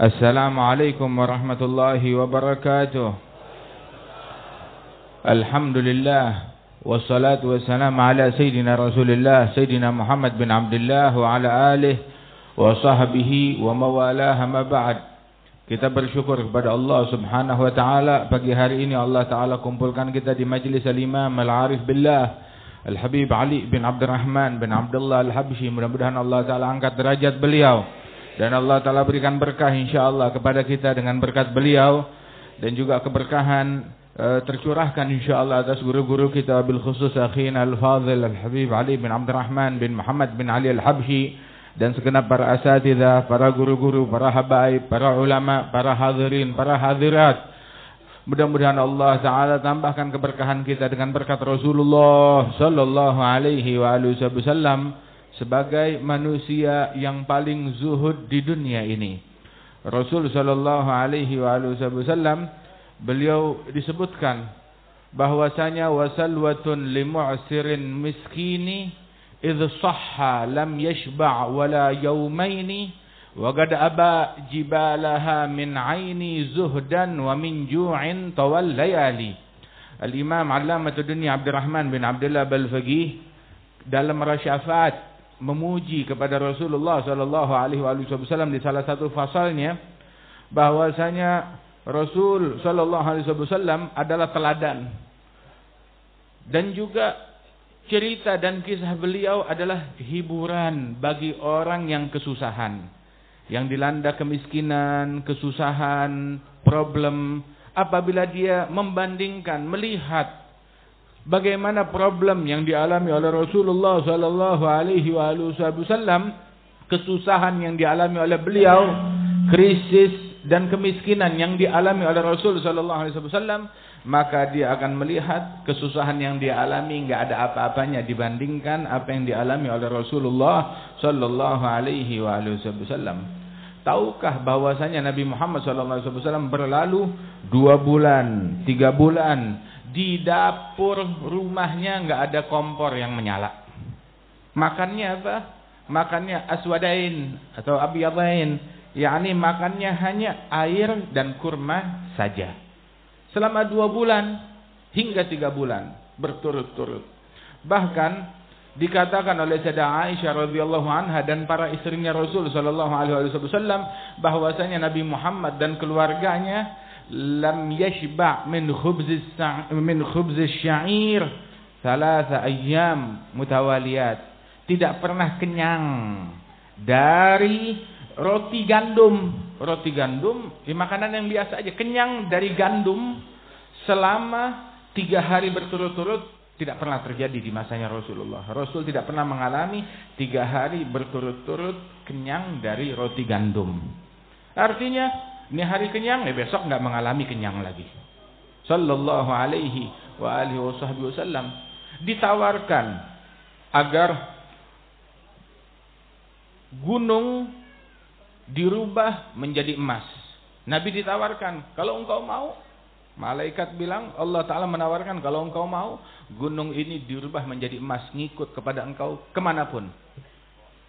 السلام عليكم ورحمة الله وبركاته الحمد لله والصلاة والسلام على سيدنا رسول الله سيدنا محمد بن عبد الله وعلى آله وصحبه وموالاه ما بعد Kita bersyukur kepada Allah Subhanahu wa taala pagi hari ini Allah taala kumpulkan kita di majlis Al-Imam Al-Arif Billah Al-Habib Ali bin Abdurrahman bin Abdullah Al-Habsyi. Mudah-mudahan Allah taala angkat derajat beliau dan Allah taala berikan berkah insyaallah kepada kita dengan berkat beliau. Dan juga keberkahan uh, tercurahkan insyaallah atas guru-guru kita. Bil khusus akhina Al-Fadhil Al-Habib Ali bin Abdurrahman bin Muhammad bin Ali Al-Habsyi. Dan segenap para asatidah, para guru-guru, para habaib, para ulama, para hadirin, para hadirat. Mudah-mudahan Allah Taala tambahkan keberkahan kita dengan berkat Rasulullah Sallallahu Alaihi Wasallam sebagai manusia yang paling zuhud di dunia ini. Rasul sallallahu alaihi wasallam beliau disebutkan bahwasanya wasalwatun limu'sirin miskini id sahha lam yashba' wala yawmaini wa qad aba jibalaha min 'aini zuhdan wa min ju'in tawallayali. Al-Imam Allamah Dunia Abdurrahman bin Abdullah Balfaqih dalam Rasyafat memuji kepada Rasulullah sallallahu alaihi wasallam di salah satu fasalnya bahwasanya Rasul sallallahu alaihi wasallam adalah teladan dan juga cerita dan kisah beliau adalah hiburan bagi orang yang kesusahan. Yang dilanda kemiskinan, kesusahan, problem. Apabila dia membandingkan, melihat bagaimana problem yang dialami oleh Rasulullah sallallahu alaihi wasallam, kesusahan yang dialami oleh beliau, krisis dan kemiskinan yang dialami oleh Rasul sallallahu alaihi wasallam, maka dia akan melihat kesusahan yang dia alami enggak ada apa-apanya dibandingkan apa yang dialami oleh Rasulullah sallallahu alaihi wasallam. Tahukah bahwasanya Nabi Muhammad wasallam berlalu dua bulan, tiga bulan di dapur rumahnya enggak ada kompor yang menyala. Makannya apa? Makannya aswadain atau abyadain, yakni makannya hanya air dan kurma saja selama dua bulan hingga tiga bulan berturut-turut. Bahkan dikatakan oleh Sayyidah Aisyah radhiyallahu anha dan para istrinya Rasul sallallahu alaihi wasallam bahwasanya Nabi Muhammad dan keluarganya lam yashba min khubz min khubz syair thalatha ayyam mutawaliyat. Tidak pernah kenyang dari roti gandum roti gandum, di makanan yang biasa aja. Kenyang dari gandum selama tiga hari berturut-turut tidak pernah terjadi di masanya Rasulullah. Rasul tidak pernah mengalami tiga hari berturut-turut kenyang dari roti gandum. Artinya, ini hari kenyang, ya besok nggak mengalami kenyang lagi. Sallallahu alaihi wa alihi wasallam ditawarkan agar gunung dirubah menjadi emas. Nabi ditawarkan, kalau engkau mau, malaikat bilang, Allah Ta'ala menawarkan, kalau engkau mau, gunung ini dirubah menjadi emas, ngikut kepada engkau ke mana pun.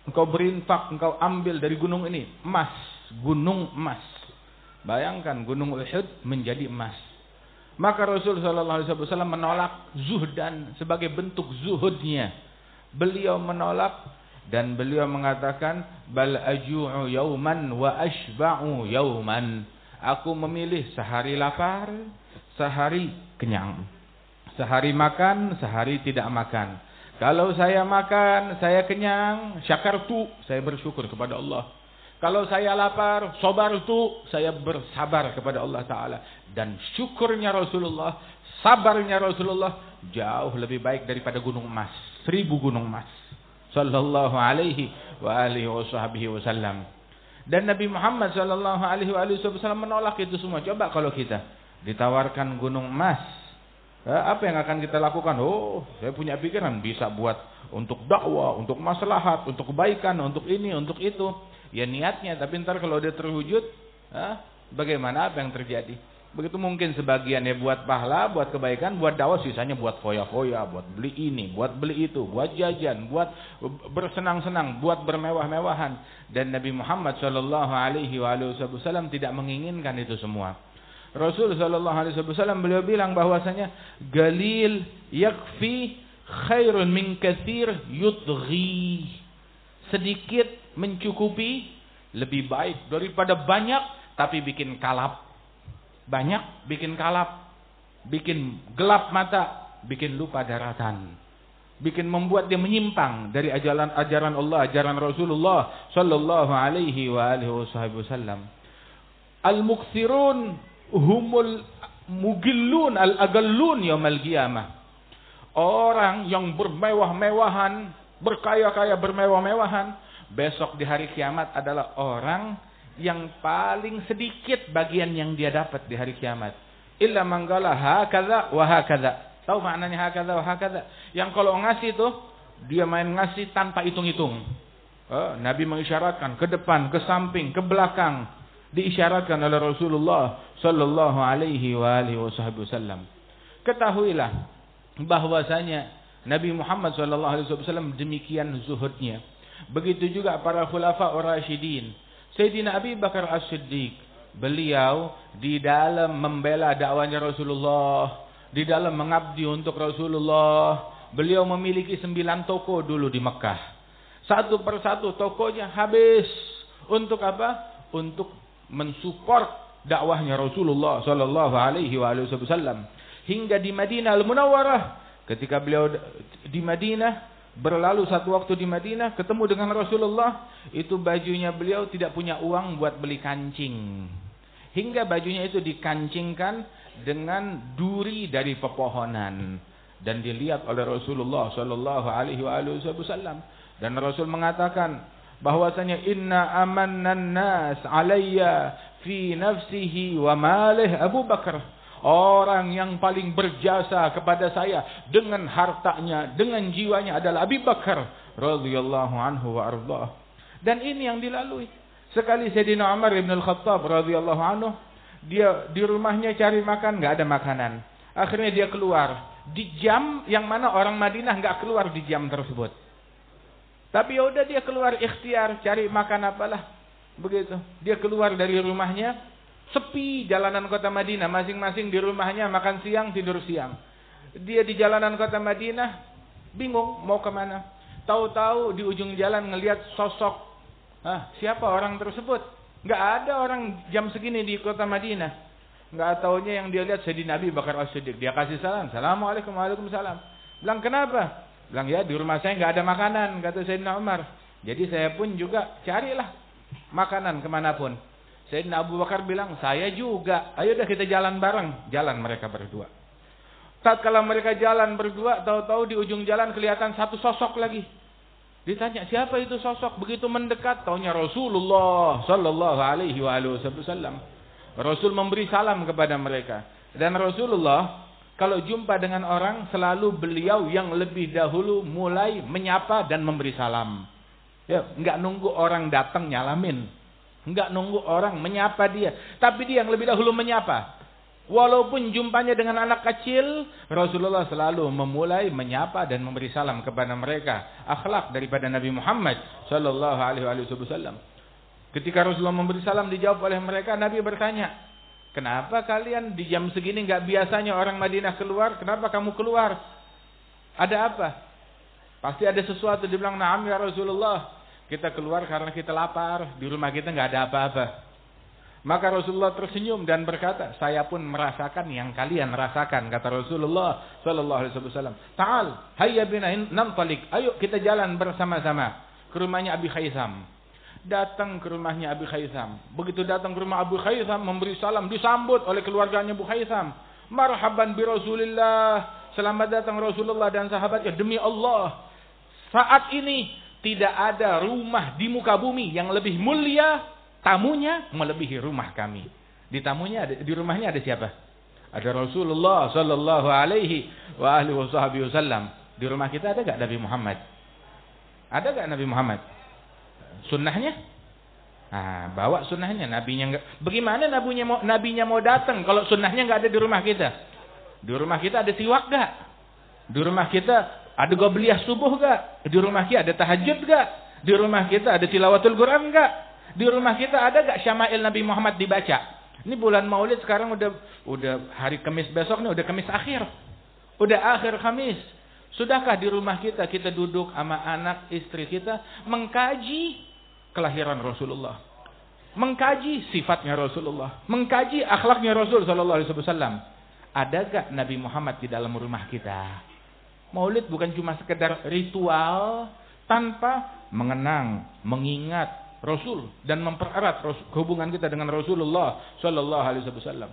Engkau berinfak, engkau ambil dari gunung ini, emas, gunung emas. Bayangkan gunung Uhud menjadi emas. Maka Rasul Sallallahu Alaihi Wasallam menolak zuhdan sebagai bentuk zuhudnya. Beliau menolak dan beliau mengatakan bal aju'u yauman wa ashba'u yauman. Aku memilih sehari lapar sehari kenyang. Sehari makan sehari tidak makan. Kalau saya makan saya kenyang. Syakartu saya bersyukur kepada Allah kalau saya lapar sabartu saya bersabar kepada Allah taala dan syukurnya Rasulullah sabarnya Rasulullah jauh lebih baik daripada gunung emas seribu gunung emas sallallahu alaihi wa alihi wasallam. Dan Nabi Muhammad sallallahu alaihi wasallam menolak itu semua. Coba kalau kita ditawarkan gunung emas, eh, apa yang akan kita lakukan? Oh, saya punya pikiran bisa buat untuk dakwah, untuk maslahat, untuk kebaikan, untuk ini, untuk itu. Ya niatnya, tapi ntar kalau dia terwujud, eh, bagaimana apa yang terjadi? Begitu mungkin sebagiannya buat pahala, buat kebaikan, buat dakwah, sisanya buat foya-foya, buat beli ini, buat beli itu, buat jajan, buat bersenang-senang, buat bermewah-mewahan. Dan Nabi Muhammad Shallallahu Alaihi Wasallam tidak menginginkan itu semua. Rasul Shallallahu Alaihi Wasallam beliau bilang bahwasanya galil yakfi khairun min kathir yudghi. Sedikit mencukupi lebih baik daripada banyak tapi bikin kalap banyak bikin kalap, bikin gelap mata, bikin lupa daratan. Bikin membuat dia menyimpang dari ajaran ajaran Allah, ajaran Rasulullah sallallahu alaihi wa alihi wasallam. Al-mukthirun humul mugillun al-agallun yaumal qiyamah. Orang yang bermewah-mewahan, berkaya-kaya bermewah-mewahan, besok di hari kiamat adalah orang yang paling sedikit bagian yang dia dapat di hari kiamat. Illa manggala hakadha wa hakadha. Tahu maknanya hakadha wa hakadha? Yang kalau ngasih itu dia main ngasih tanpa hitung-hitung. Oh, Nabi mengisyaratkan ke depan, ke samping, ke belakang. Diisyaratkan oleh Rasulullah sallallahu alaihi wa alihi wasallam. Ketahuilah bahwasanya Nabi Muhammad sallallahu alaihi wasallam demikian zuhudnya. Begitu juga para khulafa ar-rasyidin Sayyidina Abi Bakar As-Siddiq, beliau di dalam membela dakwanya Rasulullah, di dalam mengabdi untuk Rasulullah, beliau memiliki sembilan toko dulu di Mekah. Satu persatu tokonya habis. Untuk apa? Untuk mensupport dakwahnya Rasulullah sallallahu alaihi wasallam. Hingga di Madinah Al-Munawwarah, ketika beliau di Madinah, berlalu satu waktu di Madinah, ketemu dengan Rasulullah, itu bajunya beliau tidak punya uang buat beli kancing. Hingga bajunya itu dikancingkan dengan duri dari pepohonan. Dan dilihat oleh Rasulullah sallallahu alaihi wasallam. Dan Rasul mengatakan bahwasanya inna amannan nas alayya fi nafsihi wa malih Abu Bakar Orang yang paling berjasa kepada saya dengan hartanya, dengan jiwanya adalah Abi Bakar radhiyallahu anhu wa ardhah. Dan ini yang dilalui. Sekali Sayyidina Umar bin Al-Khattab radhiyallahu anhu, dia di rumahnya cari makan, nggak ada makanan. Akhirnya dia keluar di jam yang mana orang Madinah nggak keluar di jam tersebut. Tapi yaudah dia keluar ikhtiar cari makan apalah. Begitu. Dia keluar dari rumahnya, Sepi jalanan kota Madinah, masing-masing di rumahnya makan siang, tidur siang. Dia di jalanan kota Madinah, bingung mau ke mana. Tahu-tahu di ujung jalan ngelihat sosok, ah, siapa orang tersebut? Gak ada orang jam segini di kota Madinah. Gak taunya yang dia lihat sedih Nabi Bakar As-Siddiq. Dia kasih salam, Assalamualaikum, Waalaikumsalam. Bilang kenapa? Bilang ya di rumah saya nggak ada makanan, kata Sayyidina Umar. Jadi saya pun juga carilah makanan ke mana pun. Sayyidina Abu Bakar bilang, saya juga. Ayo dah kita jalan bareng. Jalan mereka berdua. Saat kalau mereka jalan berdua, tahu-tahu di ujung jalan kelihatan satu sosok lagi. Ditanya, siapa itu sosok? Begitu mendekat, taunya Rasulullah sallallahu alaihi wasallam. Rasul memberi salam kepada mereka. Dan Rasulullah kalau jumpa dengan orang selalu beliau yang lebih dahulu mulai menyapa dan memberi salam. Ya, enggak nunggu orang datang nyalamin. Enggak nunggu orang menyapa dia. Tapi dia yang lebih dahulu menyapa. Walaupun jumpanya dengan anak kecil, Rasulullah selalu memulai menyapa dan memberi salam kepada mereka. Akhlak daripada Nabi Muhammad sallallahu alaihi wasallam. Ketika Rasulullah memberi salam dijawab oleh mereka, Nabi bertanya, "Kenapa kalian di jam segini enggak biasanya orang Madinah keluar? Kenapa kamu keluar? Ada apa?" Pasti ada sesuatu dibilang, "Na'am ya Rasulullah." Kita keluar karena kita lapar. Di rumah kita nggak ada apa-apa. Maka Rasulullah tersenyum dan berkata, saya pun merasakan yang kalian rasakan. Kata Rasulullah Sallallahu Alaihi Wasallam. Taal, hayya namtalik. Ayo kita jalan bersama-sama ke rumahnya Abi Khaisam. Datang ke rumahnya Abi Khaisam. Begitu datang ke rumah Abu Khaisam, memberi salam, disambut oleh keluarganya Abu Khaisam. Marhaban bi Rasulillah. Selamat datang Rasulullah dan sahabatnya. Demi Allah. Saat ini tidak ada rumah di muka bumi yang lebih mulia tamunya melebihi rumah kami. Di tamunya ada, di rumahnya ada siapa? Ada Rasulullah sallallahu alaihi wa alihi wasallam. Di rumah kita ada gak Nabi Muhammad? Ada gak Nabi Muhammad? Sunnahnya? Nah, bawa sunnahnya. Nabinya enggak. Bagaimana nabinya mau nabinya mau datang kalau sunnahnya enggak ada di rumah kita? Di rumah kita ada siwak enggak? Di rumah kita ada gobliyah subuh enggak? Di rumah kita ada tahajud enggak? Di rumah kita ada tilawatul Quran enggak? Di rumah kita ada enggak syama'il Nabi Muhammad dibaca? Ini bulan Maulid sekarang udah udah hari Kamis besok nih udah Kamis akhir. Udah akhir Kamis. Sudahkah di rumah kita kita duduk sama anak istri kita mengkaji kelahiran Rasulullah. Mengkaji sifatnya Rasulullah. Mengkaji akhlaknya Rasul Sallallahu Alaihi Wasallam. Ada gak Nabi Muhammad di dalam rumah kita? Maulid bukan cuma sekedar ritual tanpa mengenang, mengingat Rasul dan mempererat hubungan kita dengan Rasulullah Sallallahu Alaihi Wasallam.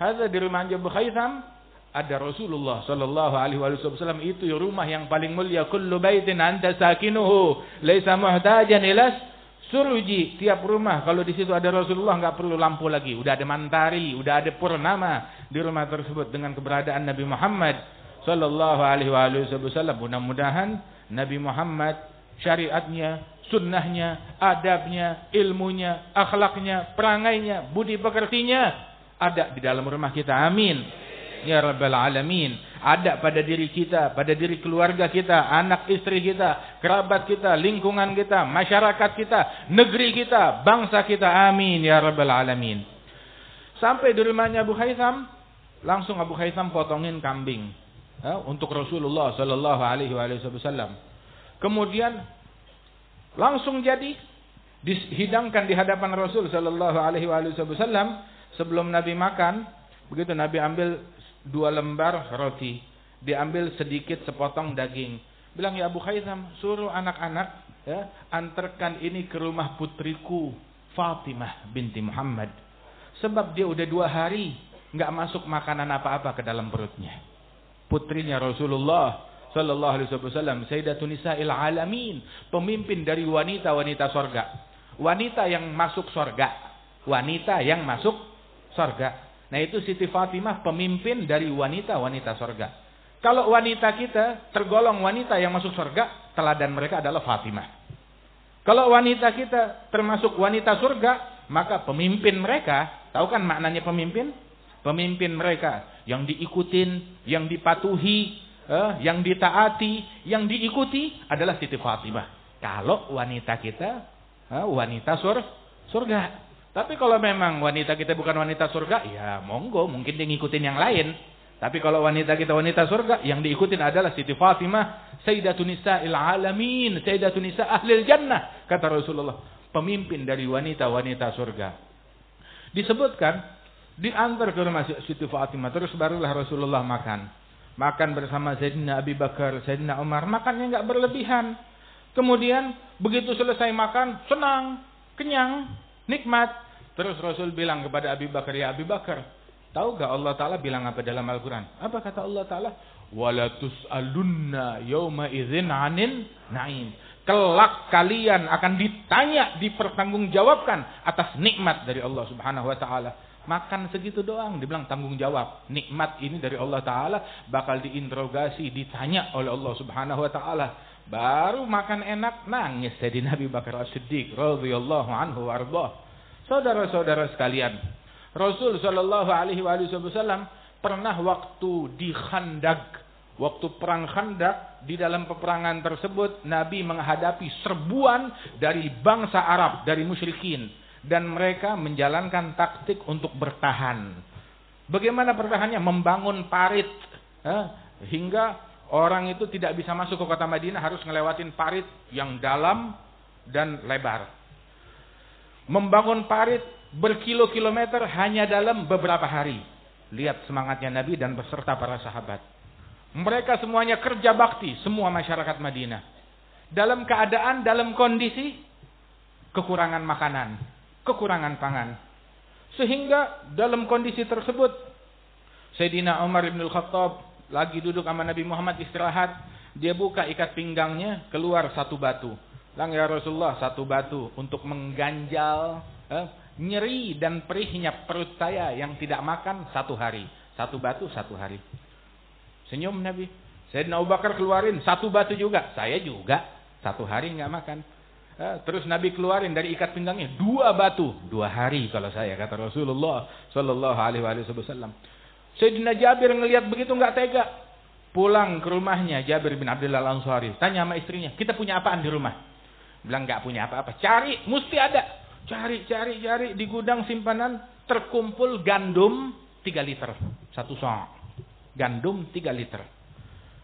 Hadza di rumah Abu Khaitham ada Rasulullah sallallahu alaihi wasallam itu rumah yang paling mulia kullu baitin anta sakinuhu laisa muhtajan ila Suruji tiap rumah kalau di situ ada Rasulullah nggak perlu lampu lagi, udah ada mantari, udah ada purnama di rumah tersebut dengan keberadaan Nabi Muhammad sallallahu alaihi wasallam. Mudah-mudahan Nabi Muhammad syariatnya, sunnahnya, adabnya, ilmunya, akhlaknya, perangainya, budi pekertinya ada di dalam rumah kita. Amin. Ya Rabbal Alamin ada pada diri kita, pada diri keluarga kita, anak istri kita, kerabat kita, lingkungan kita, masyarakat kita, negeri kita, bangsa kita. Amin ya rabbal alamin. Sampai di rumahnya Abu Haytham, langsung Abu Haytham potongin kambing ya, untuk Rasulullah sallallahu alaihi wasallam. Kemudian langsung jadi dihidangkan di hadapan Rasul sallallahu alaihi wasallam sebelum Nabi makan. Begitu Nabi ambil dua lembar roti, diambil sedikit sepotong daging. Bilang ya Abu Khaizam, suruh anak-anak ya, antarkan ini ke rumah putriku Fatimah binti Muhammad. Sebab dia udah dua hari nggak masuk makanan apa-apa ke dalam perutnya. Putrinya Rasulullah Sallallahu Alaihi Wasallam, Sayyidatun Nisa'il Alamin, pemimpin dari wanita-wanita sorga. Wanita yang masuk sorga. Wanita yang masuk sorga. Nah itu Siti Fatimah pemimpin dari wanita-wanita sorga. Kalau wanita kita tergolong wanita yang masuk surga, teladan mereka adalah Fatimah. Kalau wanita kita termasuk wanita surga, maka pemimpin mereka, tahu kan maknanya pemimpin? Pemimpin mereka yang diikutin, yang dipatuhi, eh, yang ditaati, yang diikuti adalah Siti Fatimah. Kalau wanita kita, eh, wanita sur, surga. Tapi kalau memang wanita kita bukan wanita surga, ya monggo, mungkin dia ngikutin yang lain. Tapi kalau wanita kita wanita surga, yang diikutin adalah Siti Fatimah, Sayyidatun Nisa'il Alamin, Sayyidatun Nisa' Ahlil Jannah, kata Rasulullah. Pemimpin dari wanita-wanita surga. Disebutkan, diantar ke rumah Siti Fatimah, terus barulah Rasulullah makan. Makan bersama Sayyidina Abi Bakar, Sayyidina Umar, makannya nggak berlebihan. Kemudian, begitu selesai makan, senang, kenyang, Nikmat. Terus Rasul bilang kepada Abi Bakar, ya Abi Bakar, tahu gak Allah Ta'ala bilang apa dalam Al-Quran? Apa kata Allah Ta'ala? Walatus alunna yawma izin anin na'im. Kelak kalian akan ditanya, dipertanggungjawabkan atas nikmat dari Allah Subhanahu wa taala. Makan segitu doang, dibilang tanggung jawab. Nikmat ini dari Allah taala bakal diinterogasi, ditanya oleh Allah Subhanahu wa taala. Baru makan enak nangis jadi Nabi Bakar As-Siddiq radhiyallahu anhu. Saudara-saudara sekalian, Rasul sallallahu alaihi wasallam pernah waktu di Khandak, waktu perang Khandak di dalam peperangan tersebut Nabi menghadapi serbuan dari bangsa Arab, dari musyrikin dan mereka menjalankan taktik untuk bertahan. Bagaimana bertahannya? Membangun parit eh, hingga Orang itu tidak bisa masuk ke kota Madinah harus ngelewatin parit yang dalam dan lebar. Membangun parit berkilo-kilometer hanya dalam beberapa hari. Lihat semangatnya Nabi dan beserta para sahabat. Mereka semuanya kerja bakti, semua masyarakat Madinah. Dalam keadaan, dalam kondisi kekurangan makanan, kekurangan pangan. Sehingga dalam kondisi tersebut, Sayyidina Umar bin Al-Khattab lagi duduk sama Nabi Muhammad istirahat, dia buka ikat pinggangnya, keluar satu batu. Lang ya Rasulullah, satu batu untuk mengganjal eh, nyeri dan perihnya perut saya yang tidak makan satu hari. Satu batu satu hari. Senyum Nabi. Sayyidina Abu Bakar keluarin satu batu juga. Saya juga satu hari nggak makan. Terus Nabi keluarin dari ikat pinggangnya dua batu, dua hari kalau saya kata Rasulullah Shallallahu Alaihi Wasallam. Sayyidina Jabir ngelihat begitu nggak tega, pulang ke rumahnya Jabir bin Abdullah Al Ansari, tanya sama istrinya, kita punya apaan di rumah? Bilang nggak punya apa-apa, cari, mesti ada, cari, cari, cari. Di gudang simpanan terkumpul gandum 3 liter, satu song, gandum 3 liter.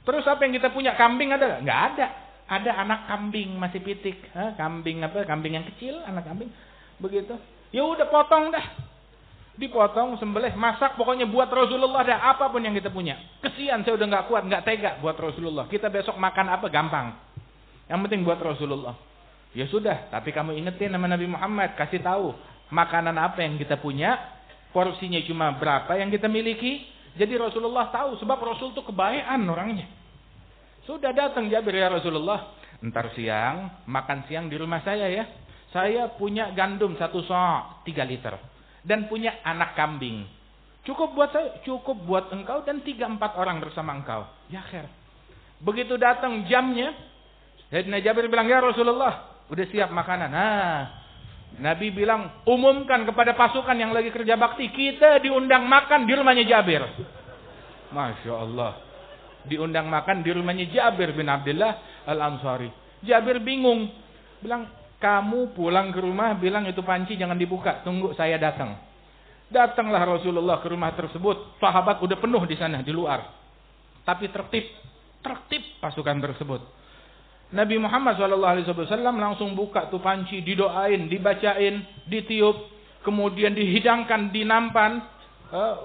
Terus apa yang kita punya? Kambing ada? Nggak ada ada anak kambing masih pitik, Hah? kambing apa? Kambing yang kecil, anak kambing. Begitu. Ya udah potong dah. Dipotong, sembelih, masak, pokoknya buat Rasulullah dah apa pun yang kita punya. Kesian saya udah nggak kuat, nggak tega buat Rasulullah. Kita besok makan apa gampang. Yang penting buat Rasulullah. Ya sudah, tapi kamu ingetin nama Nabi Muhammad, kasih tahu makanan apa yang kita punya, porsinya cuma berapa yang kita miliki. Jadi Rasulullah tahu sebab Rasul itu kebaikan orangnya. Sudah datang Jabir ya Rasulullah. Ntar siang, makan siang di rumah saya ya. Saya punya gandum satu sok, tiga liter. Dan punya anak kambing. Cukup buat saya, cukup buat engkau dan tiga empat orang bersama engkau. Ya khair. Begitu datang jamnya, Sayyidina Jabir bilang, ya Rasulullah, udah siap makanan. Nah, Nabi bilang, umumkan kepada pasukan yang lagi kerja bakti, kita diundang makan di rumahnya Jabir. Masya Allah diundang makan di rumahnya Jabir bin Abdullah Al-Ansari. Jabir bingung. Bilang, kamu pulang ke rumah bilang itu panci jangan dibuka. Tunggu saya datang. Datanglah Rasulullah ke rumah tersebut. Sahabat udah penuh di sana, di luar. Tapi tertib. Tertib pasukan tersebut. Nabi Muhammad SAW langsung buka tuh panci, didoain, dibacain, ditiup, kemudian dihidangkan di nampan, eh,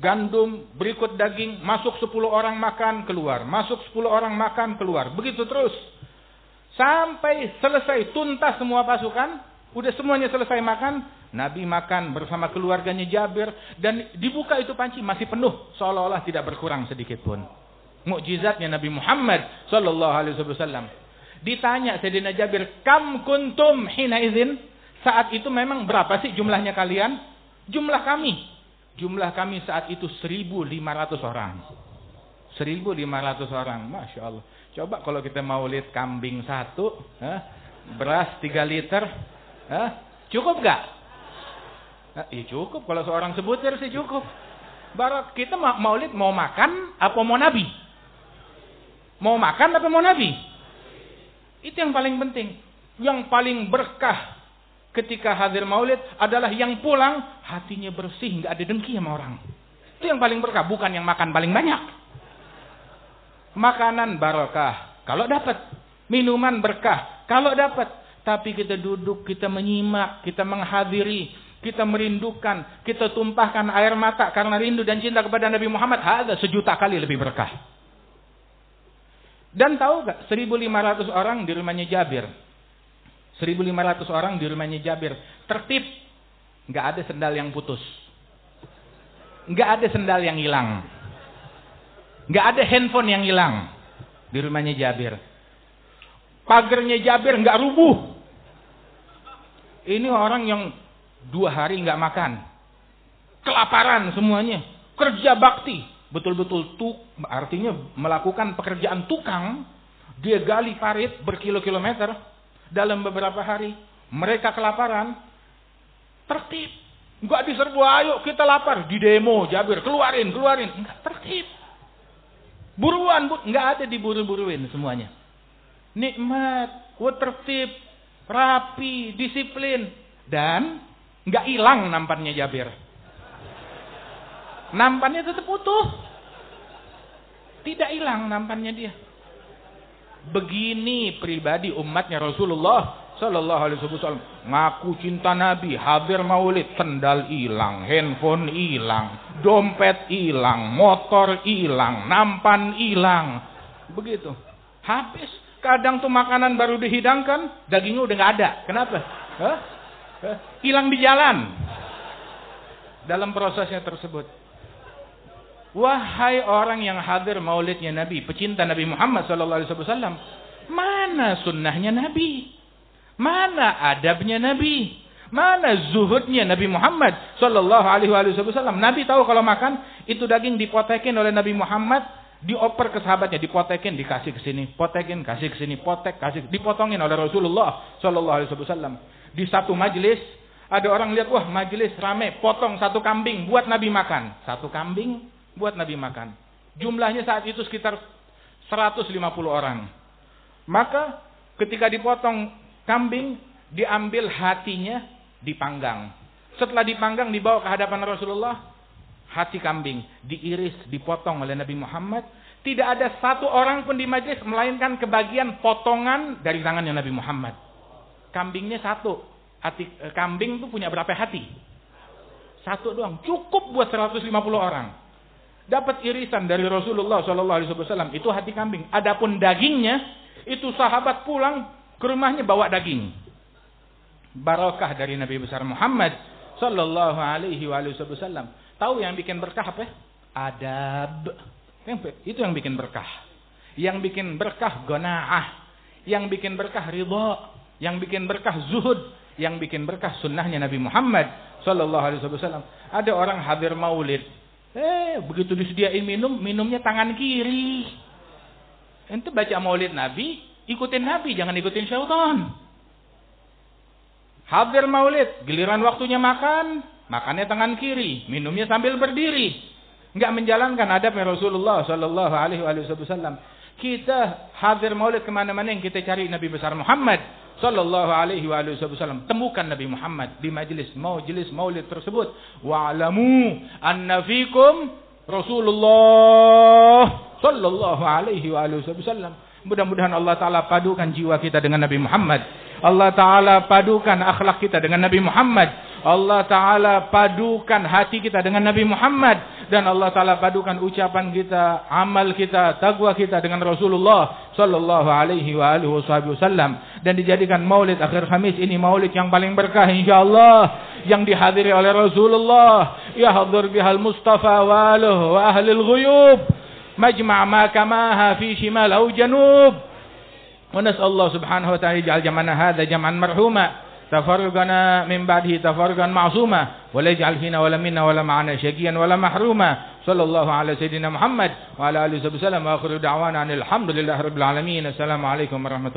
gandum, berikut daging, masuk 10 orang makan, keluar. Masuk 10 orang makan, keluar. Begitu terus. Sampai selesai tuntas semua pasukan, udah semuanya selesai makan, Nabi makan bersama keluarganya Jabir dan dibuka itu panci masih penuh seolah-olah tidak berkurang sedikit pun. Mukjizatnya Nabi Muhammad sallallahu alaihi wasallam. Ditanya Sayyidina Jabir, "Kam kuntum hina izin?" Saat itu memang berapa sih jumlahnya kalian? Jumlah kami Jumlah kami saat itu 1.500 orang. 1.500 orang. Masya Allah. Coba kalau kita mau lihat kambing satu. Eh, beras 3 liter. Eh, cukup gak? Eh, cukup. Kalau seorang sebutir sih cukup. Barat kita mau lihat mau makan apa mau nabi? Mau makan apa mau nabi? Itu yang paling penting. Yang paling berkah ketika hadir maulid adalah yang pulang hatinya bersih, nggak ada dengki sama orang. Itu yang paling berkah, bukan yang makan paling banyak. Makanan barokah, kalau dapat. Minuman berkah, kalau dapat. Tapi kita duduk, kita menyimak, kita menghadiri, kita merindukan, kita tumpahkan air mata karena rindu dan cinta kepada Nabi Muhammad, ada sejuta kali lebih berkah. Dan tahu gak, 1500 orang di rumahnya Jabir. 1500 orang di rumahnya Jabir. Tertib. Nggak ada sendal yang putus. Nggak ada sendal yang hilang. Nggak ada handphone yang hilang. Di rumahnya Jabir. Pagernya Jabir nggak rubuh. Ini orang yang dua hari nggak makan. Kelaparan semuanya. Kerja bakti. Betul-betul tuk, artinya melakukan pekerjaan tukang. Dia gali parit berkilo-kilometer dalam beberapa hari. Mereka kelaparan. Tertib. Enggak diserbu, ayo kita lapar. Di demo, Jabir, keluarin, keluarin. Enggak tertib. Buruan, bu. enggak ada diburu-buruin semuanya. Nikmat, tertib, rapi, disiplin. Dan enggak hilang nampannya Jabir. Nampannya tetap utuh. Tidak hilang nampannya dia. Begini pribadi umatnya Rasulullah Sallallahu Alaihi Wasallam ngaku cinta Nabi, hadir maulid, sendal hilang, handphone hilang, dompet hilang, motor hilang, nampan hilang, begitu. Habis. Kadang tuh makanan baru dihidangkan, dagingnya udah nggak ada. Kenapa? Hilang di jalan. Dalam prosesnya tersebut. Wahai orang yang hadir maulidnya Nabi, pecinta Nabi Muhammad SAW, mana sunnahnya Nabi? Mana adabnya Nabi? Mana zuhudnya Nabi Muhammad Sallallahu Alaihi Wasallam? Nabi tahu kalau makan itu daging dipotekin oleh Nabi Muhammad dioper ke sahabatnya, dipotekin, dikasih ke sini, potekin, kasih ke sini, potek, kasih, dipotongin oleh Rasulullah Shallallahu Alaihi Wasallam. Di satu majelis, ada orang lihat, wah majelis rame, potong satu kambing buat Nabi makan. Satu kambing buat Nabi makan. Jumlahnya saat itu sekitar 150 orang. Maka ketika dipotong kambing, diambil hatinya, dipanggang. Setelah dipanggang, dibawa ke hadapan Rasulullah, hati kambing diiris, dipotong oleh Nabi Muhammad. Tidak ada satu orang pun di majlis melainkan kebagian potongan dari tangannya Nabi Muhammad. Kambingnya satu. Hati, eh, kambing itu punya berapa hati? Satu doang. Cukup buat 150 orang. Dapat irisan dari Rasulullah SAW. Itu hati kambing. Adapun dagingnya, itu sahabat pulang ke rumahnya bawa daging. Barakah dari Nabi besar Muhammad Sallallahu alaihi wasallam. Tahu yang bikin berkah apa? Adab. Itu yang bikin berkah. Yang bikin berkah gonaah. Yang bikin berkah ridho. Yang bikin berkah zuhud. Yang bikin berkah sunnahnya Nabi Muhammad Sallallahu Alaihi Wasallam. Ada orang hadir maulid. Eh, begitu disediain minum, minumnya tangan kiri. Ente baca maulid Nabi, ikutin Nabi, jangan ikutin syaitan. Hadir maulid, giliran waktunya makan, Makannya tangan kiri, minumnya sambil berdiri. Enggak menjalankan adab Rasulullah sallallahu alaihi wasallam. Kita hadir maulid kemana-mana yang kita cari Nabi besar Muhammad sallallahu alaihi wasallam. Temukan Nabi Muhammad di majlis majelis maulid tersebut. Wa'lamu anna fikum Rasulullah sallallahu alaihi wasallam. Mudah-mudahan Allah taala padukan jiwa kita dengan Nabi Muhammad. Allah taala padukan akhlak kita dengan Nabi Muhammad. Allah Ta'ala padukan hati kita dengan Nabi Muhammad. Dan Allah Ta'ala padukan ucapan kita, amal kita, taqwa kita dengan Rasulullah Sallallahu Alaihi wa Wasallam. Dan dijadikan maulid akhir Khamis ini maulid yang paling berkah insyaAllah. Yang dihadiri oleh Rasulullah. Ya hadir bihal Mustafa wa alihi wa ahli al-ghuyub. Majma' ma kamaha fi shimal au janub. ونسأل الله سبحانه وتعالى يجعل جمعنا هذا جمعا مرحوما تفرقنا من بعده تفرقا معصوما ولا يجعل فينا ولا منا ولا معنا شقيا ولا محروما صلى الله على سيدنا محمد وعلى اله وصحبه وسلم واخر دعوانا ان الحمد لله رب العالمين السلام عليكم ورحمه الله